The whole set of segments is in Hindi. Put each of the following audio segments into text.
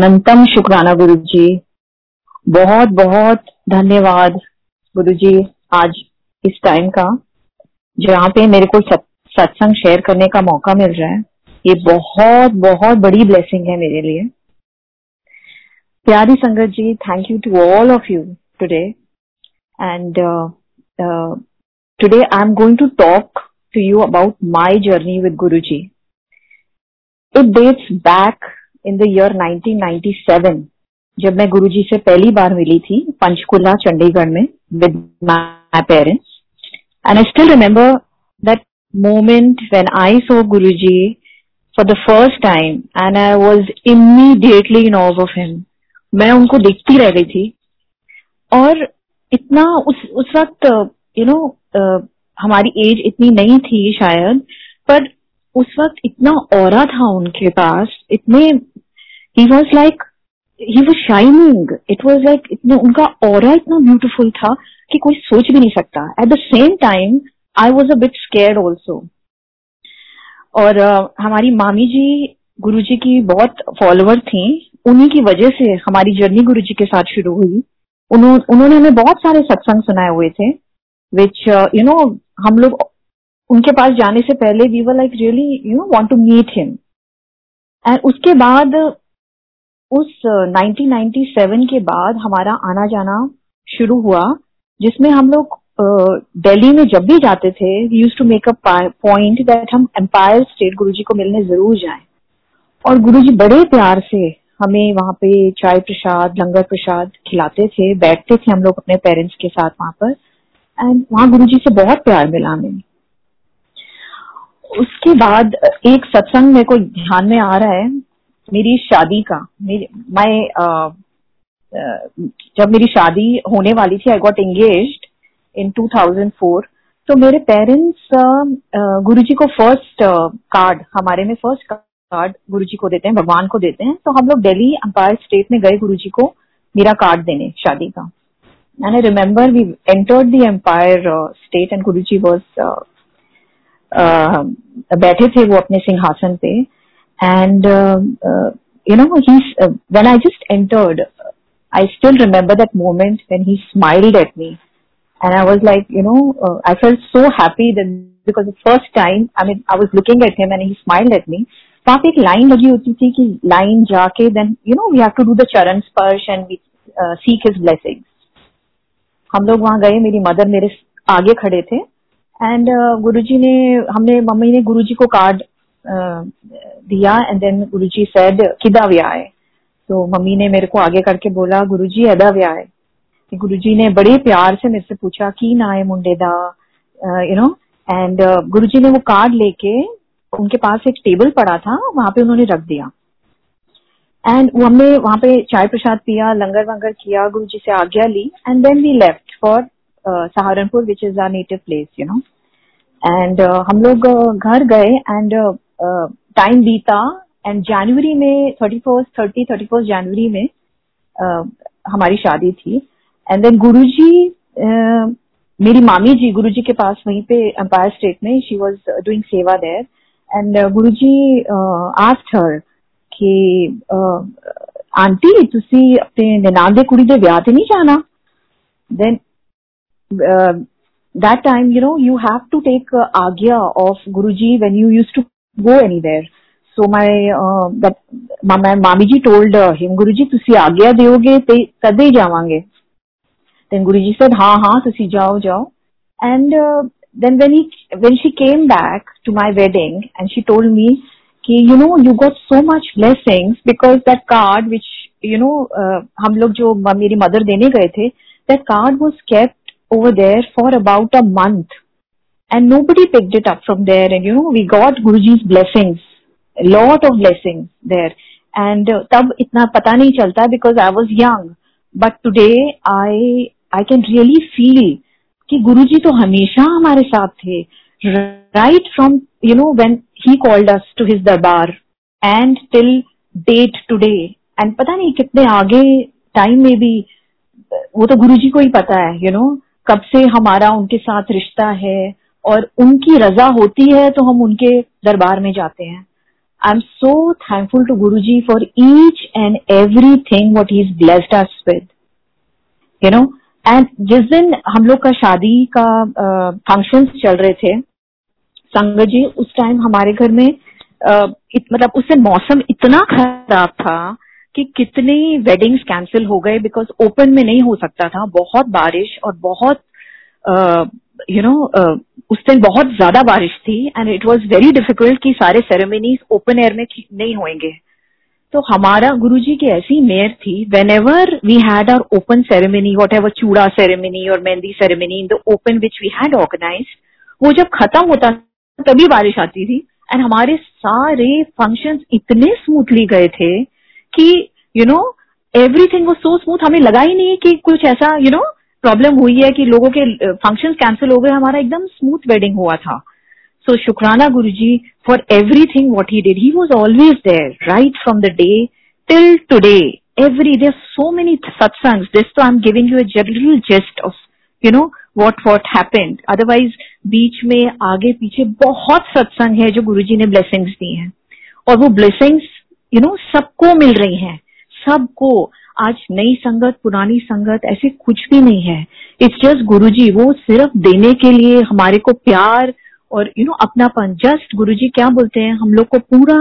अनंतम शुक्राना गुरु जी बहुत बहुत धन्यवाद गुरु जी आज इस टाइम का, जहाँ पे मेरे को सत्संग शेयर करने का मौका मिल रहा है। ये बहुत बहुत बड़ी ब्लेसिंग है मेरे लिए। प्यारी संगत जी thank you to all of you today and today I am going to talk to you about my journey with Guruji it dates back in the year 1997 जब मैं गुरुजी से पहली बार मिली थी पंचकुला, चंडीगढ़ में with my parents and I still remember that moment when I saw Guruji for the first time and I was immediately in awe of him. मैं उनको देखती रह गई थी और इतना उस उस वक्त यू नो हमारी एज इतनी नहीं थी शायद, पर उस वक्त इतना और था उनके पास, इतने ही was like he was shining it was like उनका और इतना ब्यूटिफुल था कि कोई सोच भी नहीं सकता। At the same time I was a bit scared also और uh, हमारी मामी जी गुरु जी की बहुत फॉलोअर थी। उन्हीं की वजह से हमारी जर्नी गुरु जी के साथ शुरू हुई। उन्हों, उन्होंने हमें बहुत सारे सत्संग सुनाए हुए थे विच यू नो हम लोग उनके पास जाने से पहले we were like really you know want to meet him and उसके बाद उस 1997 के बाद हमारा आना जाना शुरू हुआ, जिसमें हम लोग दिल्ली में जब भी जाते थे used to make a point that हम एम्पायर स्टेट गुरुजी को मिलने ज़रूर जाएँ। और गुरुजी बड़े प्यार से हमें वहाँ पे चाय प्रसाद, लंगर प्रसाद खिलाते थे, बैठते थे हम लोग अपने पेरेंट्स के साथ वहाँ पर एंड वहाँ गुरुजी से बहुत प्यार मिला हमें। उसके बाद एक सत्संग मेरे को ध्यान में आ रहा है मेरी शादी का, मेरी, मैं जब मेरी शादी होने वाली थी आई गॉट एंगेज इन 2004 तो मेरे पेरेंट्स गुरुजी को फ़र्स्ट कार्ड हमारे में फ़र्स्ट कार्ड गुरुजी को देते हैं, भगवान को देते हैं। तो हम लोग दिल्ली अंपायर स्टेट में गए गुरुजी को, मेरा कार्ड देने शादी का। And I remember we entered the Empire State and Guruji was बैठे थे वो अपने सिंहासन पे। And you know he when I just entered I still remember that moment when he smiled at me and I was like, you know, uh, I felt so happy that because the first time, I mean, I was looking at him and he smiled at me. वहां पे एक लाइन लगी होती थी कि लाइन जाके then you know we have to do the charan sparsh and we seek his blessings हम लोग वहां गए मेरी मदर मेरे आगे खड़े थे एंड uh, गुरुजी ने हमने मम्मी ने गुरुजी को कार्ड दिया एंड देन गुरुजी सेड किदा है तो मम्मी ने मेरे को आगे करके बोला, गुरुजी है गुरुजी ने बड़े प्यार से मेरे से पूछा, की ना है मुंडे दा? यू नो एंड गुरुजी ने वो कार्ड लेके उनके पास एक टेबल पड़ा था, वहाँ पे उन्होंने रख दिया। एंड हमने वहाँ पे चाय प्रसाद पिया, लंगर वंगर किया गुरु जी से आज्ञा ली and then we left for Saharanpur which is our native place you know and हम लोग घर गए एंड टाइम बीता एंड जनवरी में thirty first thirty thirty first जनवरी में uh, हमारी शादी थी एंड देन गुरु जी मेरी मामी जी गुरु जी के पास वहीं पे एम्पायर स्टेट में she was doing seva there and Guru ji asked her कि आंटी ਤੁਸੀਂ ਆਪਣੇ ਨਨਾਣ ਦੇ ਕੁੜੀ ਦੇ ਵਿਆਹ ਤੇ ਨਹੀਂ ਜਾਣਾ then uh, that time you know you have to take uh, agya of guruji when you used to go anywhere so my मैं मामी जी टोल्ड हिम गुरु जी तुम आग्ञा दोगे तद ही जावे दैन गुरु जी सद हाँ हाँ तुम जाओ जाओ and then when when she came back to my wedding and she told me कि you know you got so much blessings because that card which you know हम लोग जो मेरी मदर देने गए थे that card was kept over there for about a month and nobody picked it up from there and you know we got Guruji's blessings a lot of blessings there and uh, तब इतना पता नहीं चलता because I was young but today I I can really feel कि गुरुजी तो हमेशा हमारे साथ थे right from you know when he called us to his darbar and till date today and पता नहीं कितने आगे टाइम में भी वो तो गुरुजी को ही पता है यू you नो know, कब से हमारा उनके साथ रिश्ता है और उनकी रजा होती है तो हम उनके दरबार में जाते हैं। I am so thankful to Guru ji for each and everything what is blessed us with you know and जिस दिन हम लोग का शादी का फ़ंक्शन uh, चल रहे थे संगत जी उस टाइम हमारे घर में uh, इत, मतलब उससे मौसम इतना खराब था कि कितने वेडिंग्स कैंसिल हो गए बिकॉज़ ओपन में नहीं हो सकता था। बहुत बारिश और बहुत यू नो उस दिन बहुत ज़्यादा बारिश थी and it was very difficult कि सारे सेरेमनीज ओपन एयर में नहीं होंगे तो हमारा गुरुजी की ऐसी मेयर थी whenever we had our open ceremony whatever chooda ceremony और mehndi ceremony in the open which we had organise वो जब खत्म होता तभी बारिश आती थी। एंड हमारे सारे फ़ंक्शन इतने स्मूथली गए थे कि यू नो एवरीथिंग वो सो स्मूथ हमें लगा ही नहीं कि कुछ ऐसा यू नो प्रॉब्लम हुई है कि लोगों के फ़ंक्शन कैंसिल हो गए। हमारा एकदम स्मूथ वेडिंग हुआ था। सो शुक्राना Guru ji for everything what he did he was always there right from the day till today every there's so many satsangs. This so i'm giving you a general gist of, you know, what what happened. Otherwise बीच में आगे पीछे बहुत सत्संग है जो गुरुजी ने ब्लेसिंग्स दी हैं और वो ब्लेसिंग्स यू नो सबको मिल रही हैं सबको आज नई संगत, पुरानी संगत, ऐसे कुछ भी नहीं है। इट्स जस्ट गुरु जी वो सिर्फ़ देने के लिए हमारे को प्यार और यू नो अपनापन। जस्ट गुरु जी क्या बोलते हैं? हम लोग को पूरा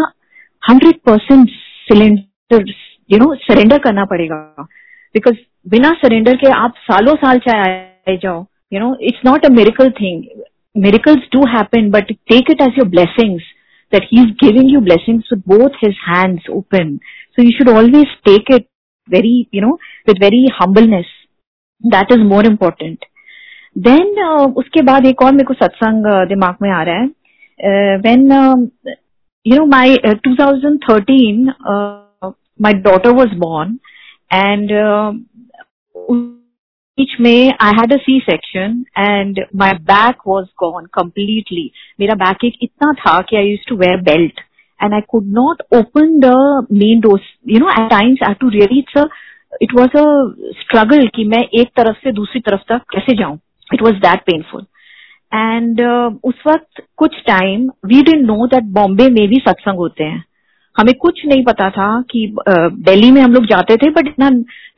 hundred percent cylinder you know surrender करना पड़ेगा। बिकॉज़ बिना सरेंडर के आप सालों साल चाहे आए जाओ you know it's not a miracle thing miracles do happen, but take it as your blessings, that he's giving you blessings with both his hands open so you should always take it very, you know, with very humbleness. That is more important. Then uh, उसके बाद एक और मेरे को सत्संग uh, दिमाग में आ रहा है uh, when um, you know my uh, 2013 uh, my daughter was born and uh, each May I had a C-section and my back was gone completely. मेरा back एक इतना था कि I used to wear belt And I could not open the main doors. You know, at times I had to really, it's a, it was a struggle कि मैं एक तरफ़ से दूसरी तरफ़ तक कैसे जाऊँ. It was that painful. And uh, उस वक्त कुछ time we didn't know that Bombay में भी सत्संग होते हैं हमें कुछ नहीं पता था कि दिल्ली uh, में हम लोग जाते थे बट इतना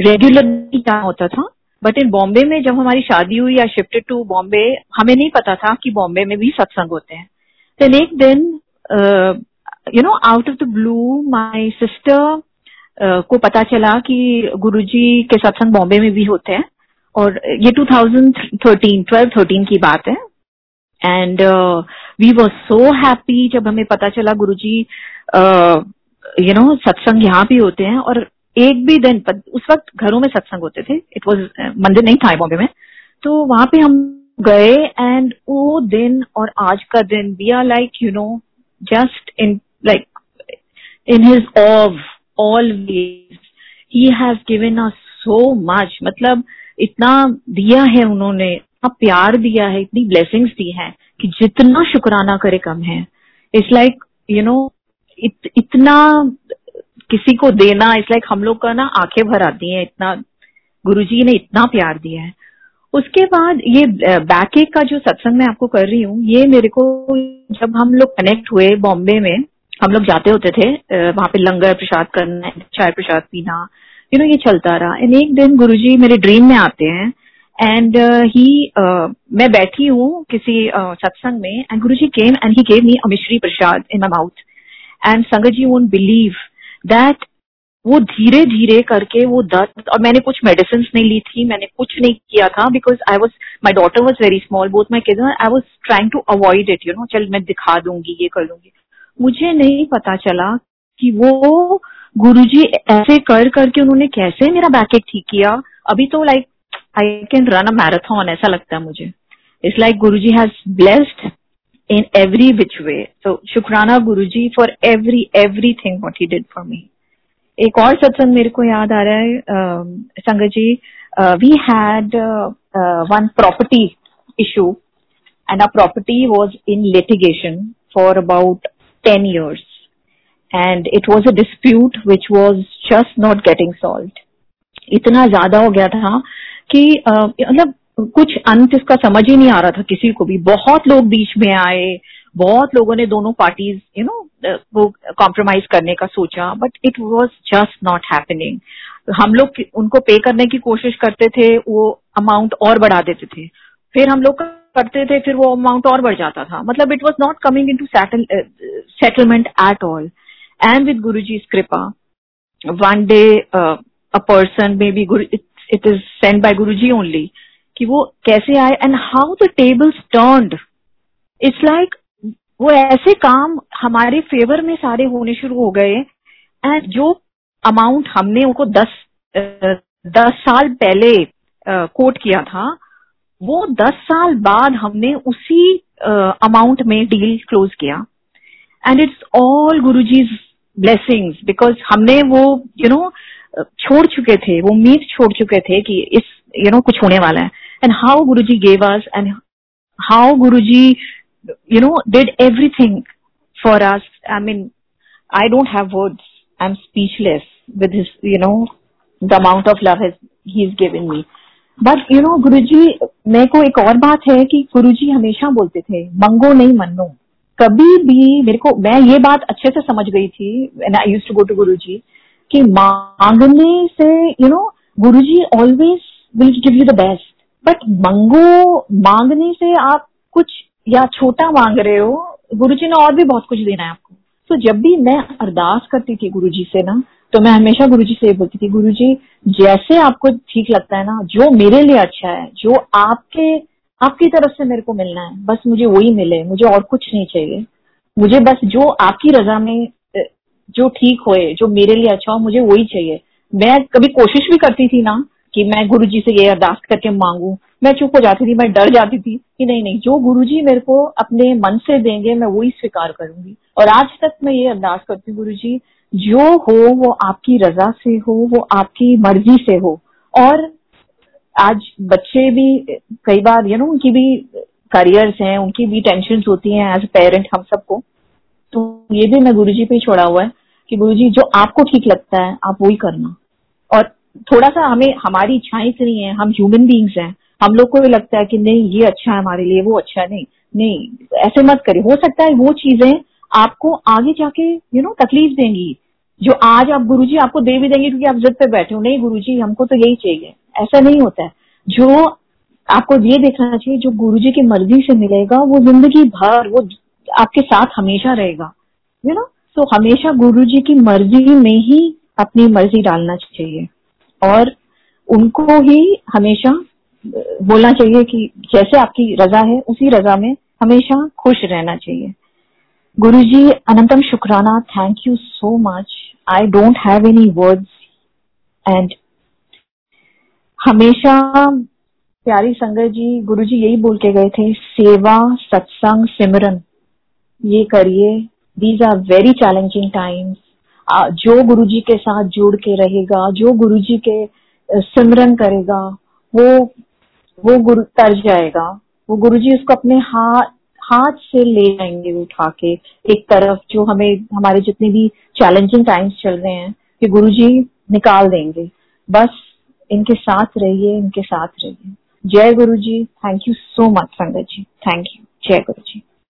रेगुलरली क्या होता था बट इन बॉम्बे में जब हमारी शादी हुई या शिफ्टेड टू बॉम्बे हमें नहीं पता था कि बॉम्बे में भी सत्संग होते हैं देन एक दिन you know out of the blue my sister को पता चला कि गुरुजी के सत्संग बॉम्बे में भी होते हैं और ये 2013 12 13 की बात है। And we were so happy जब हमें पता चला गुरुजी यू नो सत्संग यहाँ भी होते हैं और एक भी दिन उस वक्त घरों में सत्संग होते थे। इट वॉज़ मंदिर नहीं था बॉम्बे में। तो वहाँ पे हम गए एंड वो दिन और आज का दिन we are like you know just in like, in his of, always, he has given us so much. मतलब इतना दिया है उन्होंने, इतना प्यार दिया है, इतनी ब्लेसिंग्स दी है, कि जितना शुक्राना करे कम है। इट्स लाइक यू नो इतना किसी को देना इट्स लाइक हम लोग का ना आँखें भर आती हैं, इतना, गुरुजी ने इतना प्यार दिया है। उसके बाद ये बैक एक का जो सत्संग मैं आपको कर रही हूँ, ये मेरे को जब हम लोग कनेक्ट हुए बॉम्बे में हम लोग जाते होते थे वहाँ पे लंगर प्रसाद करना, चाय प्रसाद पीना यू नो ये चलता रहा। एंड एक दिन गुरुजी मेरे ड्रीम में आते हैं एंड ही मैं बैठी हूँ किसी सत्संग में and Guru ji came and he gave me अमिश्री prasad in my mouth and sangat ji won't believe that वो धीरे धीरे करके वो दर्द, और मैंने कुछ मेडिसिन नहीं ली थी, मैंने कुछ नहीं किया था because I was my daughter was very small both my kids I was trying to avoid it you know चल, मैं दिखा दूँगी, ये कर लूँगी मुझे नहीं पता चला कि वो गुरुजी ऐसे कर करके उन्होंने कैसे मेरा बैक एक ठीक किया। अभी तो like I can run a marathon ऐसा लगता है मुझे। It's like Guru ji has blessed in every which way तो शुक्राना Guru ji for every everything what he did for me एक और सत्संग मेरे को याद आ रहा है sangat ji we had one property issue and a property was in litigation for about 10 years. And it was a dispute which was just not getting solved. इतना ज़्यादा हो गया था कि मतलब कुछ अंत इसका समझ ही नहीं आ रहा था किसी को भी बहुत लोग बीच में आए, बहुत लोगों ने दोनों पार्टीज़ यू नो वो कॉम्प्रोमाइज करने का सोचा but it was just not happening हम लोग उनको पे करने की कोशिश करते थे, वो अमाउंट और बढ़ा देते थे फिर हम लोग करते थे, फिर वो अमाउंट और बढ़ जाता था। मतलब it was not coming in to settlement at all and with Guru ji कृपा one day a person maybe it is send by Guru ji only कि वो कैसे आए and how the tables turned it's like वो ऐसे काम हमारे फेवर में सारे होने शुरू हो गए एंड जो अमाउंट हमने उनको दस दस साल पहले कोट किया था वो दस साल बाद हमने उसी अमाउंट uh, में डील क्लोज किया। And it's all Guru ji blessing because हमने वो यू you नो know, छोड़ चुके थे वो उम्मीद छोड़ चुके थे कि इस यू you नो know, कुछ होने वाला है। And how Guru ji gave us and how Guru ji you know did everything for us I mean I don't have words I am speechless with his you know the amount of love his he is giving me but you know Guru ji मेरे को एक और बात है कि गुरु जी हमेशा बोलते थे, मंगो नहीं मनो कभी भी मेरे को, मैं ये बात अच्छे से समझ गई थी I use to go to Guru ji कि मांगने से you know Guru ji always will give you the best but मंगो, मांगने से आप कुछ या छोटा मांग रहे हो गुरु जी ने और भी बहुत कुछ देना है आपको। तो जब भी मैं अरदास करती थी गुरु जी से ना तो मैं हमेशा गुरु जी से बोलती थी गुरु जी जैसे आपको ठीक लगता है ना, जो मेरे लिए अच्छा है, जो आपके, आपकी तरफ़ से मेरे को मिलना है, बस मुझे वही मिले, मुझे और कुछ नहीं चाहिए। मुझे बस जो आपकी रजा में जो ठीक होए, जो मेरे लिए अच्छा हो, मुझे वही चाहिए। मैं कभी कोशिश भी करती थी ना कि मैं गुरु जी से ये अरदास करके मांगू मैं चुप हो जाती थी, मैं डर जाती थी कि नहीं नहीं, जो गुरु जी मेरे को अपने मन से देंगे, मैं वही स्वीकार करूँगी। और आज तक मैं ये अरदास करती हूँ गुरु जी हो, वो आपकी रजा से हो, वो आपकी मर्ज़ी से हो। और आज बच्चे भी, कई बार यू नो उनकी भी करियर्स हैं, उनकी भी टेंशन होती हैं एज पेरेंट हम सबको। तो ये भी मैं गुरु जी पे ही छोड़ा हुआ है कि गुरु जी जो आपको ठीक लगता है, आप वही करना। और थोड़ा सा हमें, हमारी इच्छाएँ इतनी है, हम ह्यूमन बींग्स हैं हम लोग को भी लगता है कि नहीं, ये अच्छा है हमारे लिए, वो अच्छा है नहीं। नहीं, ऐसे मत करिए। हो सकता है वो चीज़ें आपको आगे जाके यू नो तकलीफ़ देंगी, जो आज आप गुरुजी आपको दे भी देंगे क्योंकि आप जिद पे बैठे हो। नहीं गुरुजी, हमको तो यही चाहिए। ऐसा नहीं होता है। जो आपको ये देखना चाहिए, जो गुरुजी की मर्ज़ी से मिलेगा, वो ज़िंदगी भर, वो आपके साथ हमेशा रहेगा। यू नो तो हमेशा गुरु जी की मर्ज़ी में ही अपनी मर्ज़ी डालना चाहिए। और उनको ही हमेशा बोलना चाहिए कि जैसे आपकी रजा है, उसी रजा में हमेशा खुश रहना चाहिए। गुरु जी अनंतम शुक्राना thank you so much I don't have any words and हमेशा प्यारी संगत जी गुरु जी यही बोल के गए थे, सेवा, सत्संग, सिमरन, ये करिए। These are very challenging times जो गुरु जी के साथ जुड़ के रहेगा, जो गुरु जी के सिमरन करेगा, वो वो गुरु, तर जाएगा। वो गुरु जी उसको अपने हाथ हाथ से ले जाएँगे उठा के एक तरफ़, जो हमें, हमारे जितने भी चैलेंजिंग टाइम्स चल रहे हैं, कि गुरु जी निकाल देंगे। बस इनके साथ रहिए, इनके साथ रहिए। जय Guru ji thank you so much sangat ji. Thank you जय गुरु जी